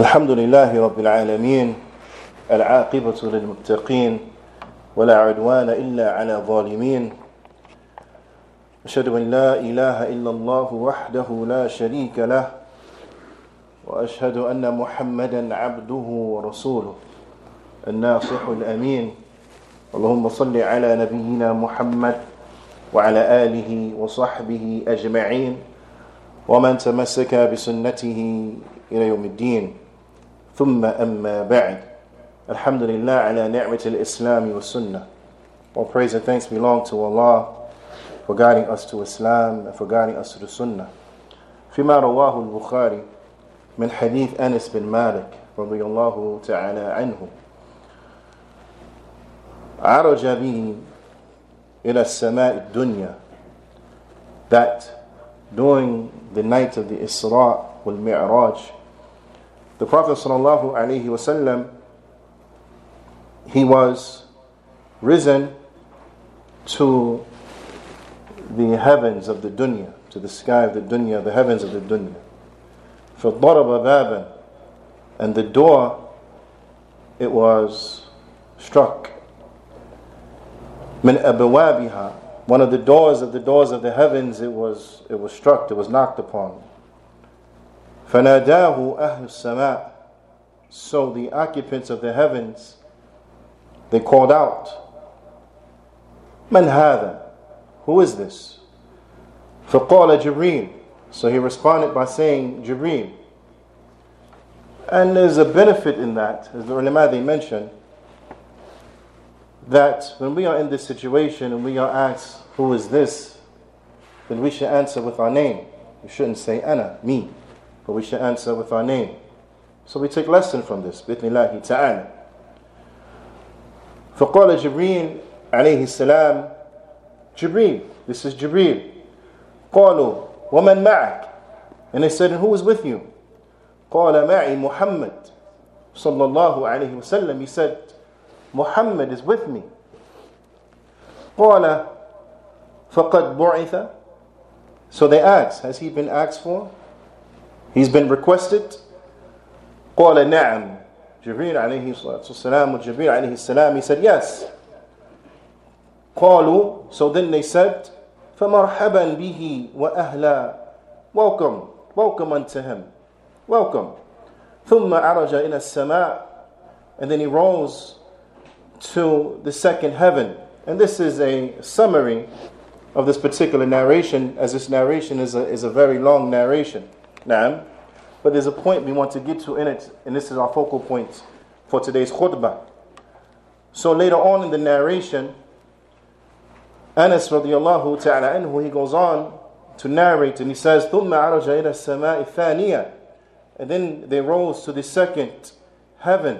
الحمد لله رب العالمين العاقبة للمتقين ولا عدوان إلا على الظالمين أشهد أن لا إله إلا الله وحده لا شريك له وأشهد أن محمدا عبده ورسوله الناصح الأمين. اللهم صل على نبينا محمد وعلى آله وصحبه أجمعين ومن تمسك بسنته إلى يوم الدين. ثم أما بعد الحمد لله على نعمة الإسلام والسنة All praise and thanks belong to Allah for guiding us to Islam and for guiding us to the Sunnah. فيما رواه البخاري من حديث أنس بن مالك رضي الله تعالى عنه عرج به إلى السماء الدنيا that during the night of the Isra wal Mi'raj the Prophet sallallahu alaihi wasallam he was risen to the heavens of the dunya, to the sky of the dunya, the heavens of the dunya. فَضَرَبَ بَابًا And the door, it was struck. مِنْ أَبْوَابِهَا One of the doors of the doors of the heavens, it was, it was struck, it was knocked upon. فَنَادَاهُ أَهْلُ السَّمَاءِ So the occupants of the heavens, they called out, مَنْ هَذَا Who is this? فَقَالَ جِبْرِيلٌ So he responded by saying, Jibreel. And there's a benefit in that, as the ulama they mention, that when we are in this situation and we are asked, Who is this? then we should answer with our name. We shouldn't say, Anna, me, but we should answer with our name. So we take lesson from this, بإذن ta'ala. فقال جبريل عليه السلام جبريل this is Jibreel قالوا ومن معك and they said and who is with you قال معي محمد صلى الله عليه وسلم he said Muhammad is with me قال فقد بعث so they asked has he been asked for he's been requested قال نعم Jibreel alayhi salatu wasalam, Jibreel alayhi salam, he said, Yes. قالوا, so then they said, فَمَرْحَبًا بِهِ وَأَهْلًا Welcome, welcome unto him. Welcome. ثُمَّ عَرَجَ إِلَى السَّمَاءِ And then he rose to the second heaven. And this is a summary of this particular narration, as this narration is a, is a very long narration. Now, but there's a point we want to get to in it, and this is our focal point for today's khutbah. So later on in the narration, Anas radiallahu ta'ala anhu, he goes on to narrate and he says, ثُمَّ عَرَجَ إِلَى السَّمَاءِ الثَّانِيَةِ And then they rose to the second heaven.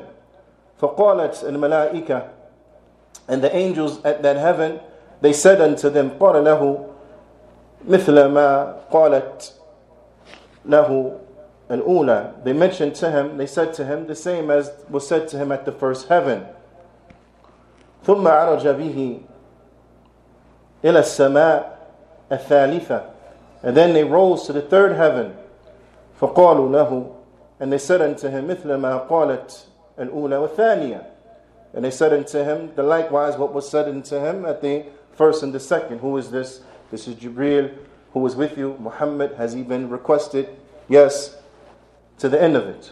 فَقَالَتْ الْمَلَائِكَةِ And the angels at that heaven, they said unto them, قَالَ لَهُ مِثْلَ مَا قَالَتْ لَهُ al-ula, they mentioned to him, they said to him the same as was said to him at the first heaven. ثم عرج به إلى السماء الثالثة and then they rose to the third heaven فقالوا له and they said unto him مثل ما قالت الأولى والثانية and they said unto him the likewise what was said unto him at the first and the second who is this this is Jibril who was with you Muhammad has he been requested yes to the end of it.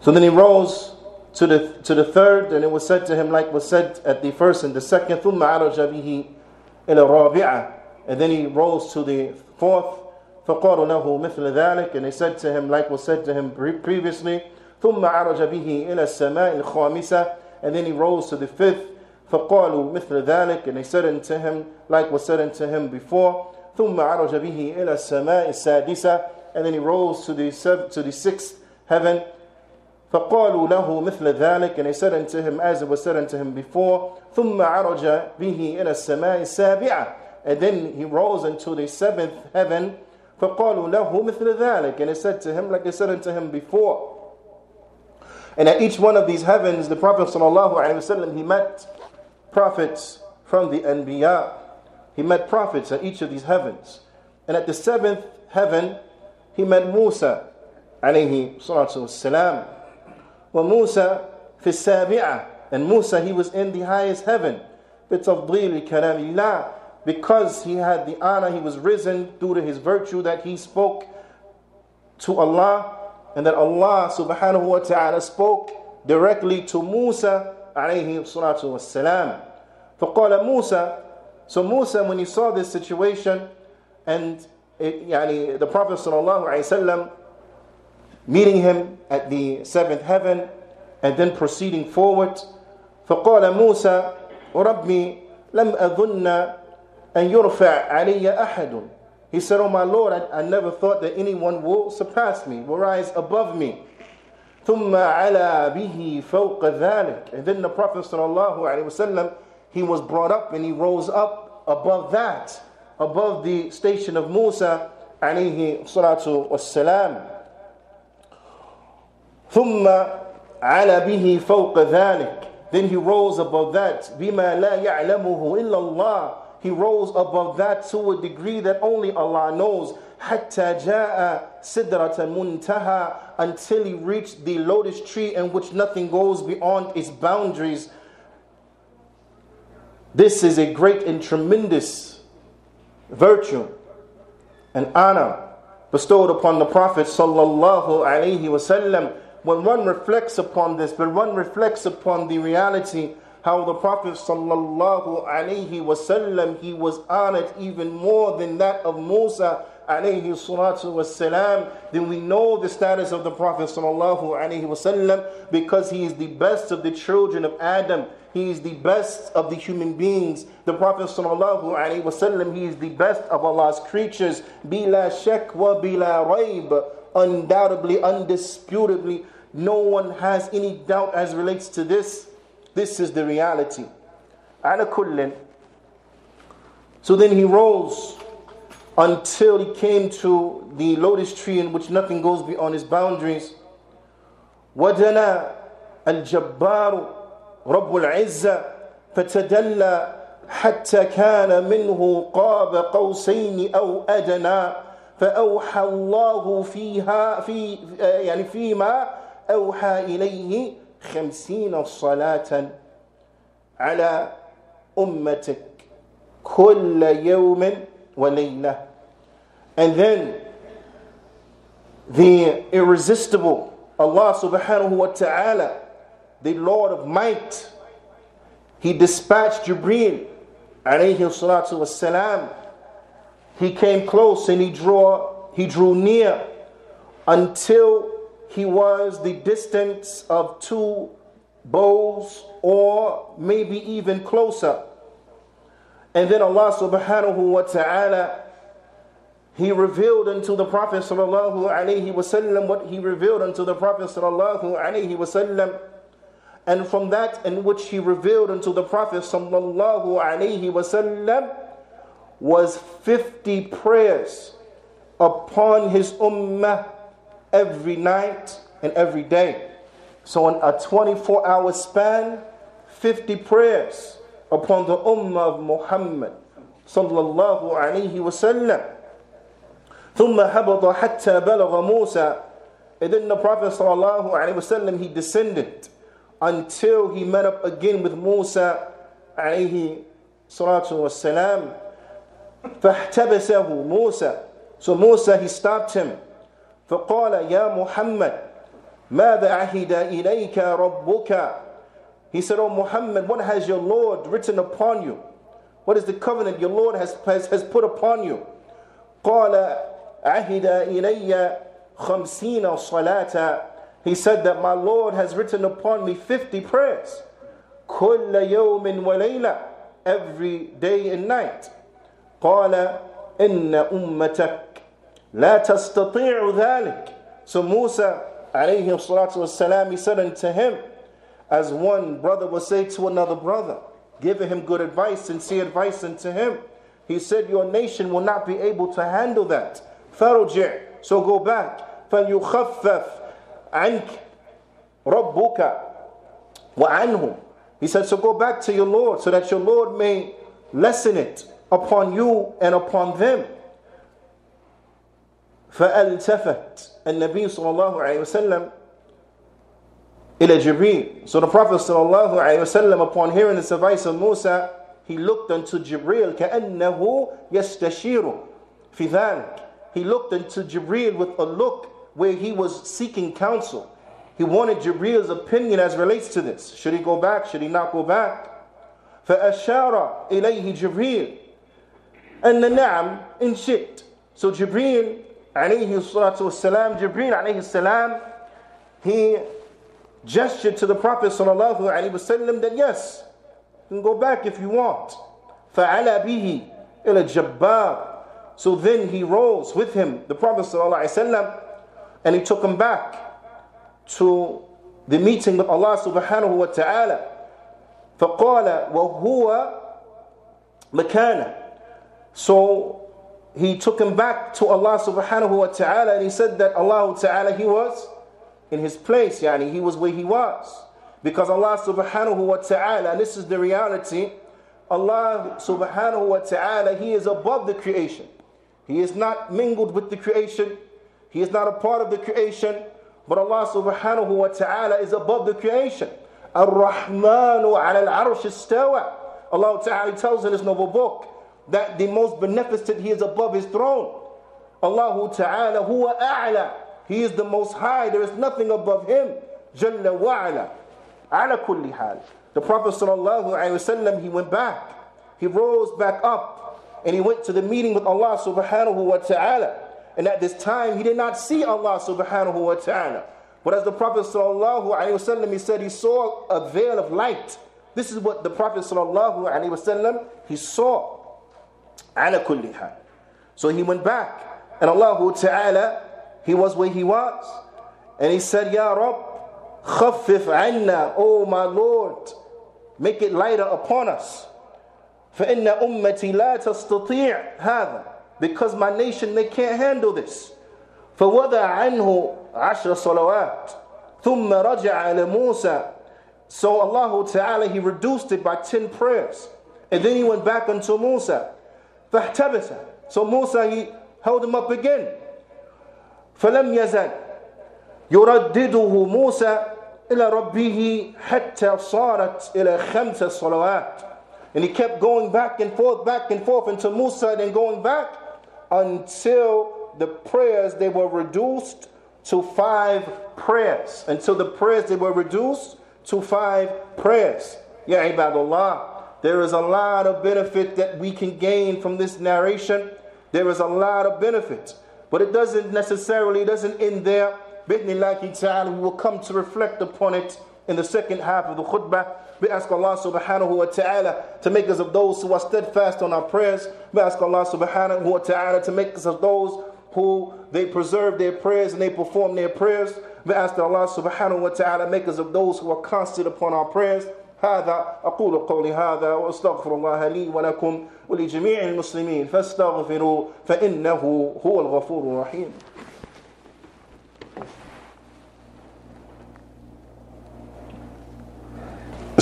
So then he rose to the, to the third, and it was said to him, like was said at the first and the second, ثُمَّ عَرَجَ بِهِ إِلَى الرَّابِعَةِ And then he rose to the fourth, فَقَالُوا لَهُ مِثْلَ ذَلك And they said to him, like was said to him previously, ثُمَّ عَرَجَ بِهِ إِلَى السَّمَاءِ الْخَامِسَةِ And then he rose to the fifth, فَقَالُوا مِثْلَ ذَلك And they said unto him, like was said unto him before, ثُمَّ عَرَجَ بِهِ إِلَى السَّمَاءِ السَّادِسَةِ and then he rose to the, seventh, to the sixth heaven. فقالوا له مثل ذلك and they said unto him as it was said unto him before ثم عرج به إلى السماء السابعة and then he rose into the seventh heaven فقالوا له مثل ذلك and they said to him like they said unto him before and at each one of these heavens the Prophet ﷺ he met prophets from the Anbiya he met prophets at each of these heavens and at the seventh heaven he met Musa عليه الصلاة والسلام وموسى في السابعة and Musa he was in the highest heaven بتفضيل كلام الله because he had the honor he was risen due to his virtue that he spoke to Allah and that Allah subhanahu wa ta'ala spoke directly to Musa عليه الصلاة والسلام فقال موسى so Musa when he saw this situation and it, يعني, the Prophet sallallahu alaihi wasallam meeting him at the seventh heaven and then proceeding forward فقال موسى ربي لم أظن أن يرفع علي أحد He said, Oh my Lord, I, I never thought that anyone will surpass me, will rise above me. ثم على به فوق ذلك And then the Prophet sallallahu alaihi wasallam, he was brought up and he rose up above that, above the station of Musa عليه الصلاة والسلام. ثم على به فوق ذلك Then he rose above that. بما لا يعلمه إلا الله He rose above that to a degree that only Allah knows. حتى جاء Sidrat al-Muntaha until he reached the lotus tree in which nothing goes beyond its boundaries. This is a great and tremendous virtue and honor bestowed upon the Prophet sallallahu alaihi wasallam. When one reflects upon this, when one reflects upon the reality how the Prophet sallallahu alaihi wasallam he was honored even more than that of Musa alayhi salatu wasalam, then we know the status of the Prophet sallallahu alaihi wasallam because he is the best of the children of Adam. He is the best of the human beings. The Prophet sallallahu alaihi wasallam, he is the best of Allah's creatures. Bila wa bila raib. Undoubtedly, undisputably, no one has any doubt as relates to this. This is the reality. So then he rose until he came to the lotus tree in which nothing goes beyond his boundaries. وَدَنَا الْجَبَّارُ رب العزة فتدلى حتى كان منه قاب قوسين أو أدنى فأوحى الله فيها في يعني فيما أوحى إليه خمسين صلاة على أمتك كل يوم وليلة and then the irresistible Allah subhanahu wa ta'ala the Lord of might he dispatched Jibreel alayhi salatu wasalam he came close and he drew he drew near until he was the distance of two bows or maybe even closer. And then Allah subhanahu wa ta'ala he revealed unto the Prophet sallallahu alaihi wasallam what he revealed unto the Prophet sallallahu alaihi wasallam and from that in which he revealed unto the Prophet sallallahu alaihi wasallam was 50 prayers upon his ummah every night and every day. So, in a 24 hour span, 50 prayers upon the Ummah of Muhammad sallallahu alaihi wasallam. ثم هبط حتى بلغ موسى and then the Prophet sallallahu alayhi wasallam he descended until he met up again with Musa alayhi salatu wasalam فاحتبسه موسى so Musa he stopped him فقال يا محمد ماذا عهد إليك ربك He said, Oh Muhammad, what has your Lord written upon you? What is the covenant your Lord has, has, has put upon you? قال عهد إلي خمسين صلاة He said that my Lord has written upon me 50 prayers. كل يوم وليلة Every day and night. قال إن أمتك لا تستطيع ذلك So Musa عليه الصلاة والسلام he said unto him as one brother would say to another brother giving him good advice and see advice unto him he said your nation will not be able to handle that فرجع so go back فليخفف عنك ربك وعنهم he said so go back to your Lord so that your Lord may lessen it upon you and upon them فالتفت النبي صلى الله عليه وسلم إلى جبريل So the Prophet صلى الله عليه وسلم upon hearing the advice of Musa he looked unto Jibril كأنه يستشير في ذلك He looked into Jibril with a look where he was seeking counsel. He wanted Jibril's opinion as relates to this. Should he go back? Should he not go back? فأشار إليه جبريل أن نعم إن شئت So Jibril عليه الصلاة والسلام Jibril عليه السلام he gestured to the Prophet صلى الله عليه وسلم that yes you can go back if you want فعلى به إلى الجبار So then he rose with him, the Prophet ﷺ, and he took him back to the meeting with Allah subhanahu wa ta'ala. فقال وهو مكانه So he took him back to Allah subhanahu wa ta'ala and he said that Allah ta'ala he was in his place, yani he was where he was. Because Allah subhanahu wa ta'ala, and this is the reality, Allah subhanahu wa ta'ala, he is above the creation. He is not mingled with the creation. He is not a part of the creation. But Allah subhanahu wa ta'ala is above the creation. Ar-Rahmanu ala al-arsh. Allah ta'ala tells in his noble book that the most beneficent, he is above his throne. Allah ta'ala huwa a'la. He is the most high. There is nothing above him. Jalla wa'ala. Ala kulli hal. The Prophet sallallahu alayhi wa sallam, he went back. He rose back up and he went to the meeting with Allah subhanahu wa ta'ala. And at this time, he did not see Allah subhanahu wa ta'ala. But as the Prophet sallallahu alayhi wasallam, he said he saw a veil of light. This is what the Prophet sallallahu alayhi wasallam, he saw. So he went back. And Allah ta'ala, he was where he was. And he said, Ya Rabb, khaffif anna, oh my Lord, make it lighter upon us. فإن أمتي لا تستطيع هذا because my nation they can't handle this فوضع عنه عشر صلوات ثم رجع لموسى so Allah Ta'ala he reduced it by 10 prayers and then he went back unto Musa فاحتبس so Musa he held him up again فلم يزل يردده موسى إلى ربه حتى صارت إلى خمس صلوات and he kept going back and forth, back and forth into Musa and going back until the prayers they were reduced to five prayers. Until the prayers they were reduced to five prayers. Ya ibadullah. There is a lot of benefit that we can gain from this narration. There is a lot of benefit. But it doesn't necessarily, it doesn't end there. Bidnillahi ta'ala, we will come to reflect upon it in the second half of the khutbah. We ask Allah subhanahu wa ta'ala to make us of those who are steadfast on our prayers. We ask Allah subhanahu wa ta'ala to make us of those who they preserve their prayers and they perform their prayers. We ask Allah subhanahu wa ta'ala make us of those who are constant upon our prayers. هذا أقول قولي هذا وأستغفر الله لي ولكم ولجميع المسلمين فاستغفروا فإنه هو الغفور الرحيم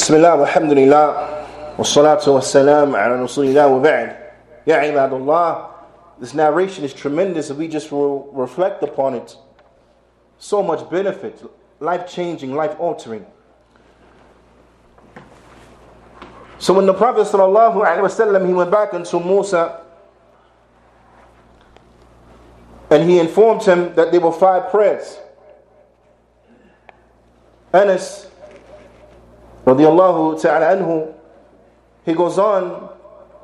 بسم الله والحمد لله والصلاة والسلام على رسول الله وبعد يا عباد الله This narration is tremendous if we just will reflect upon it. So much benefit, life changing, life altering. So when the Prophet ﷺ, he went back unto Musa and he informed him that there were five prayers. Anas radiallahu ta'ala anhu, he goes on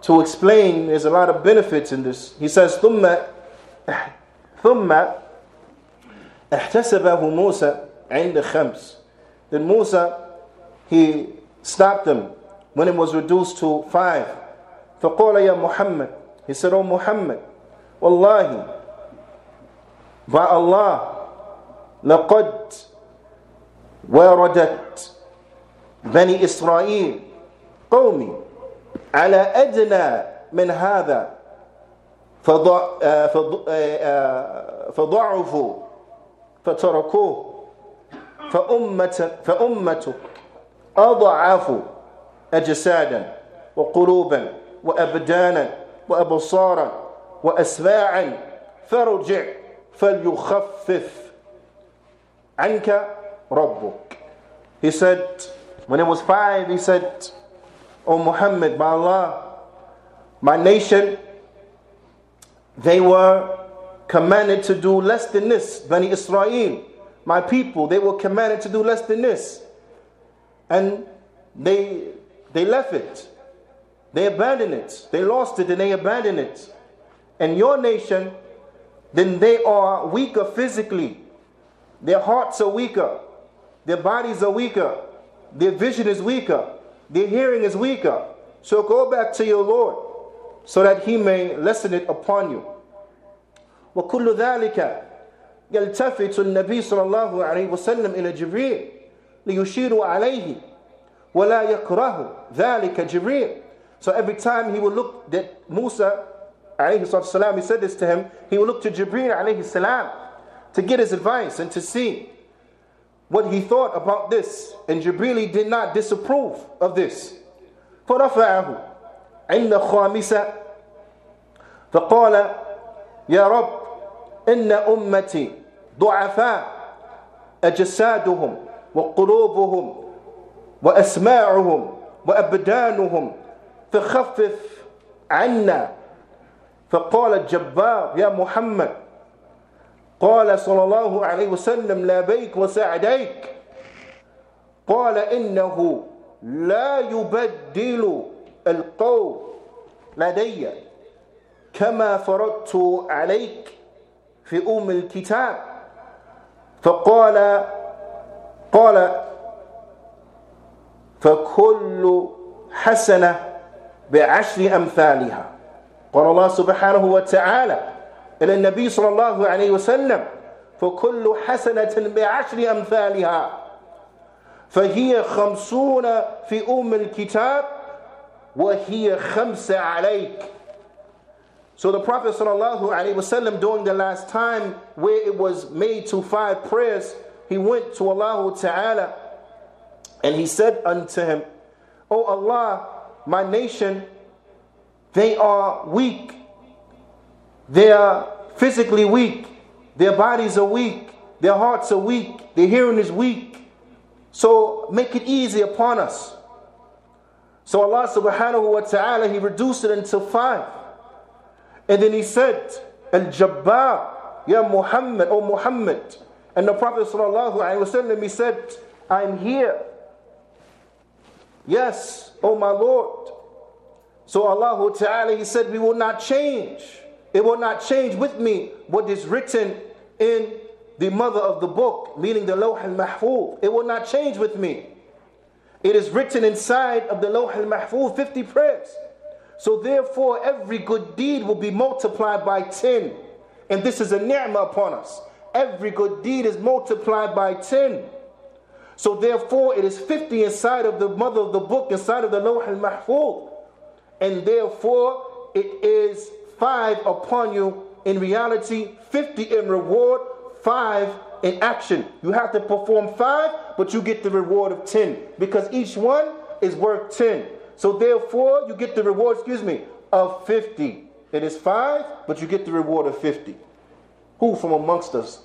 to explain there's a lot of benefits in this. He says, ثم ثم احتسبه موسى عند خمس. Then Musa, he stopped them when it was reduced to five. فقال يا محمد He said, Oh Muhammad, Wallahi, by Allah, لقد وردت بني إسرائيل قومي على أدنى من هذا فضعفوا فتركوه فأمتك أضعف أجسادا وقلوبا وأبدانا وأبصارا وأسماعا. فرجع فليخفف عنك ربك. He said, when it was five, he said, O Muhammad, by Allah, my nation, they were commanded to do less than this. Bani Israel, my people, they were commanded to do less than this. And they, they left it. They abandoned it. They lost it and they abandoned it. And your nation, then they are weaker physically. Their hearts are weaker. Their bodies are weaker. Their vision is weaker. Their hearing is weaker. So go back to your Lord so that He may lessen it upon you. وكل ذلك يلتفت النبي صلى الله عليه وسلم إلى جبريل ليشير عليه ولا يكره ذلك جبريل So every time he would look at Musa alayhi salam, he said this to him, he would look to Jibreel alayhi salam to get his advice and to see what he thought about this. And Jibreel did not disapprove of this. فرفعه عند خامسة فقال يا رب إن أمتي ضعفاء أجسادهم وقلوبهم وأسماعهم وأبدانهم فخفف عنا فقال الجبار يا محمد قال صلى الله عليه وسلم لا بيك وسعديك. قال إنه لا يبدل القول لدي كما فرضت عليك في أم الكتاب. فقال قال فكل حسنة بعشر أمثالها. قال الله سبحانه وتعالى إلى النبي صلى الله عليه وسلم فكل حسنة بعشر أمثالها فهي خمسون في أم الكتاب وهي خمسة عليك So the Prophet ﷺ during the last time where it was made to five prayers, he went to Allah Ta'ala and he said unto him, O Allah, my nation, they are weak. They are physically weak. Their bodies are weak. Their hearts are weak. Their hearing is weak. So make it easy upon us. So Allah subhanahu wa ta'ala, He reduced it into five. And then He said, Al Jabbar, Ya Muhammad, O Muhammad. And the Prophet sallallahu alayhi wa sallam, he said, I'm here. Yes, O my Lord. So Allah Ta'ala, He said, We will not change. It will not change with me what is written in the mother of the book, meaning the Lawh al-Mahfuz. It will not change with me. It is written inside of the Lawh al-Mahfuz 50 prayers. So therefore, every good deed will be multiplied by 10. And this is a ni'mah upon us. Every good deed is multiplied by 10. So therefore, it is 50 inside of the mother of the book, inside of the Lawh al-Mahfuz. And therefore, it is 5 upon you in reality, 50 in reward, 5 in action. You have to perform 5, but you get the reward of 10 because each one is worth 10. So therefore, you get the reward, excuse me, of 50. It is 5, but you get the reward of 50. Who from amongst us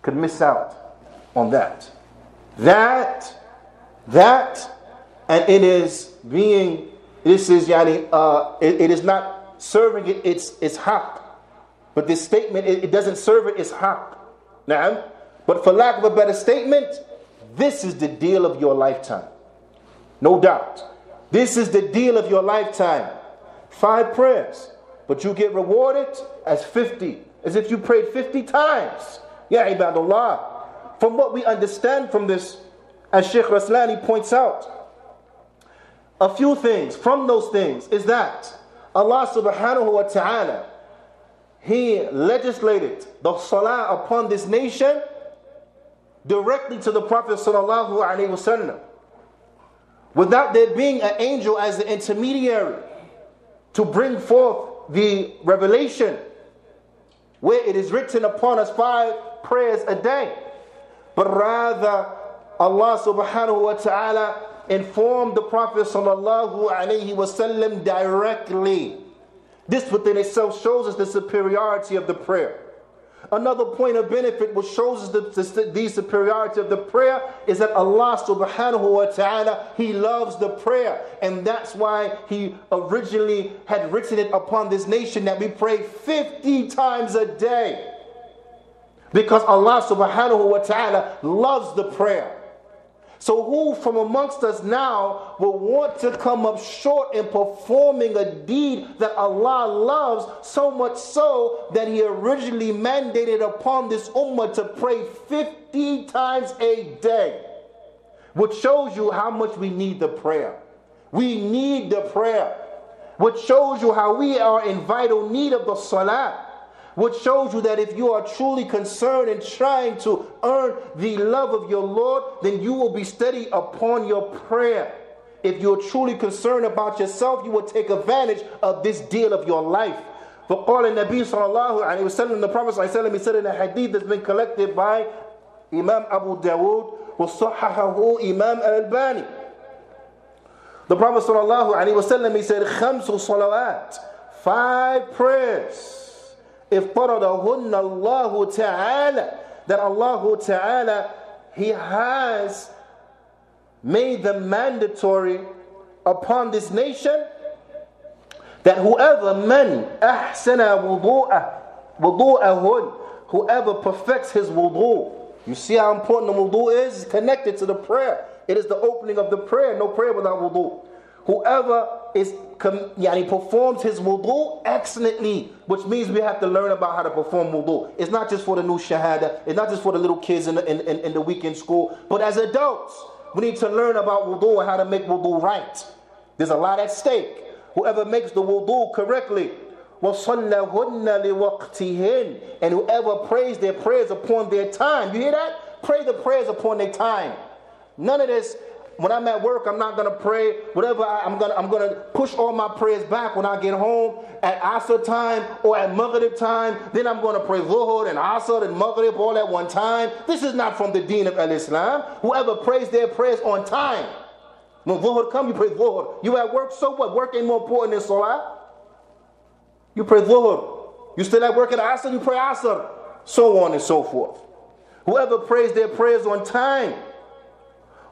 could miss out on that? That, that, and it is being, this is, yani, uh, it, it is not serving it its, its haq. But this statement, it, it doesn't serve it its haq. Now, but for lack of a better statement, this is the deal of your lifetime. No doubt. This is the deal of your lifetime. Five prayers, but you get rewarded as 50, as if you prayed 50 times. Ya ibadullah. From what we understand from this, as Sheikh Raslani points out, a few things from those things is that Allah subhanahu wa ta'ala He legislated the salah upon this nation directly to the Prophet sallallahu alaihi wasallam without there being an angel as the intermediary to bring forth the revelation where it is written upon us five prayers a day. But rather Allah subhanahu wa ta'ala informed the Prophet wasallam directly. This within itself shows us the superiority of the prayer. Another point of benefit which shows us the, the, the, superiority of the prayer is that Allah subhanahu wa ta'ala, He loves the prayer. And that's why He originally had written it upon this nation that we pray 50 times a day. Because Allah subhanahu wa ta'ala loves the prayer. So, who from amongst us now will want to come up short in performing a deed that Allah loves so much so that He originally mandated upon this ummah to pray 50 times a day? Which shows you how much we need the prayer. We need the prayer. Which shows you how we are in vital need of the salah which shows you that if you are truly concerned in trying to earn the love of your Lord, then you will be steady upon your prayer. If you're truly concerned about yourself, you will take advantage of this deal of your life. فقال النبي صلى الله عليه وسلم the Prophet صلى الله عليه وسلم he said in a hadith that's been collected by Imam Abu Dawood وصححه Imam Al-Albani the Prophet صلى الله عليه وسلم he said خمس صلوات five prayers افترضهن الله تعالى that Allah Ta'ala He has made them mandatory upon this nation that whoever man ahsana wudu'ah wudu'ahun whoever perfects his wudu you see how important the wudu is connected to the prayer it is the opening of the prayer no prayer without wudu whoever is yani, performs his wudu excellently, which means we have to learn about how to perform wudu. It's not just for the new shahada, it's not just for the little kids in the, in, in, in the weekend school, but as adults, we need to learn about wudu and how to make wudu right. There's a lot at stake. Whoever makes the wudu correctly, and whoever prays their prayers upon their time. You hear that? Pray the prayers upon their time. None of this when I'm at work, I'm not gonna pray. Whatever I, am gonna, I'm gonna push all my prayers back when I get home at Asr time or at Maghrib time. Then I'm gonna pray Zuhur and Asr and Maghrib all at one time. This is not from the Deen of Al Islam. Whoever prays their prayers on time. When Zuhur come, you pray Zuhur. You at work, so what? Work ain't more important than Salah. You pray Zuhur. You still at work at Asr, you pray Asr. So on and so forth. Whoever prays their prayers on time.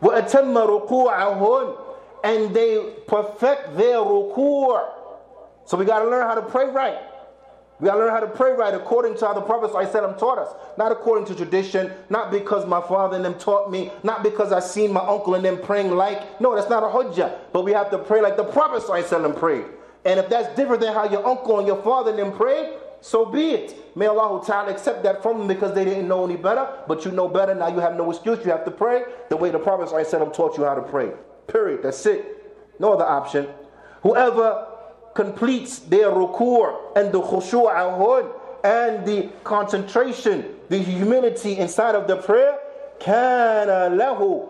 وَأَتَمَّ رُكُوعَهُنْ And they perfect their ruku'. So we got to learn how to pray right. We got to learn how to pray right according to how the Prophet ﷺ taught us. Not according to tradition, not because my father and them taught me, not because I seen my uncle and them praying like. No, that's not a hujjah. But we have to pray like the Prophet ﷺ prayed. And if that's different than how your uncle and your father and them prayed, so be it. May Allah Ta'ala accept that from them because they didn't know any better, but you know better. Now you have no excuse. You have to pray the way the Prophet ﷺ taught you how to pray. Period. That's it. No other option. Whoever completes their ruku' and the khushu'ahun and the concentration, the humility inside of the prayer, kana lahu,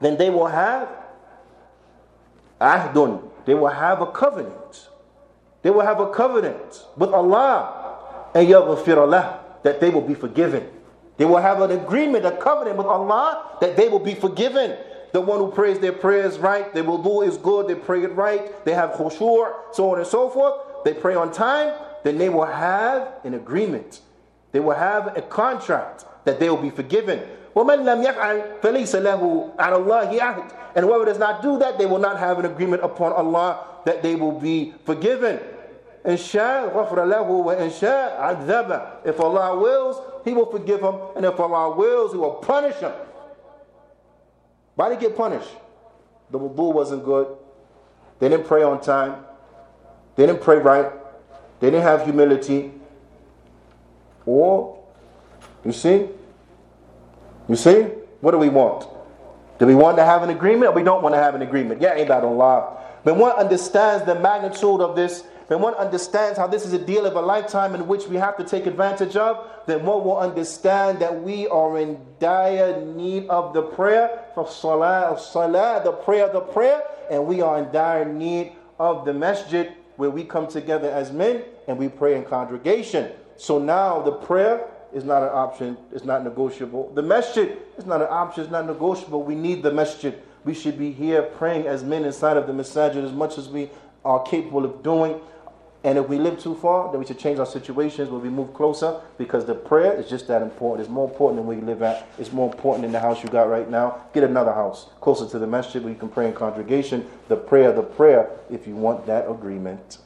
then they will have ahdun. They will have a covenant they will have a covenant with Allah and yaghfir Allah that they will be forgiven. They will have an agreement, a covenant with Allah that they will be forgiven. The one who prays their prayers right, they will do is good, they pray it right, they have khushur, so on and so forth. They pray on time, then they will have an agreement. They will have a contract that they will be forgiven. وَمَنْ لَمْ يَفْعَلْ فَلَيْسَ لَهُ عَلَى اللَّهِ عَهْدٌ And whoever does not do that, they will not have an agreement upon Allah that they will be forgiven. إن شاء غفر له وإن شاء عذبه. If Allah wills, He will forgive him, and if Allah wills, He will punish him. Why did he get punished? The wudu wasn't good. They didn't pray on time. They didn't pray right. They didn't have humility. Or, you see? You see? What do we want? Do we want to have an agreement or we don't want to have an agreement? Yeah, ain't that Allah. But one understands the magnitude of this then one understands how this is a deal of a lifetime in which we have to take advantage of, then one will understand that we are in dire need of the prayer for salah of salah, the prayer of the prayer, and we are in dire need of the masjid where we come together as men and we pray in congregation. So now the prayer is not an option, it's not negotiable. The masjid is not an option, it's not negotiable. We need the masjid. We should be here praying as men inside of the masjid as much as we are capable of doing. And if we live too far, then we should change our situations where we move closer because the prayer is just that important. It's more important than where you live at. It's more important than the house you got right now. Get another house closer to the masjid where you can pray in congregation. The prayer, the prayer, if you want that agreement.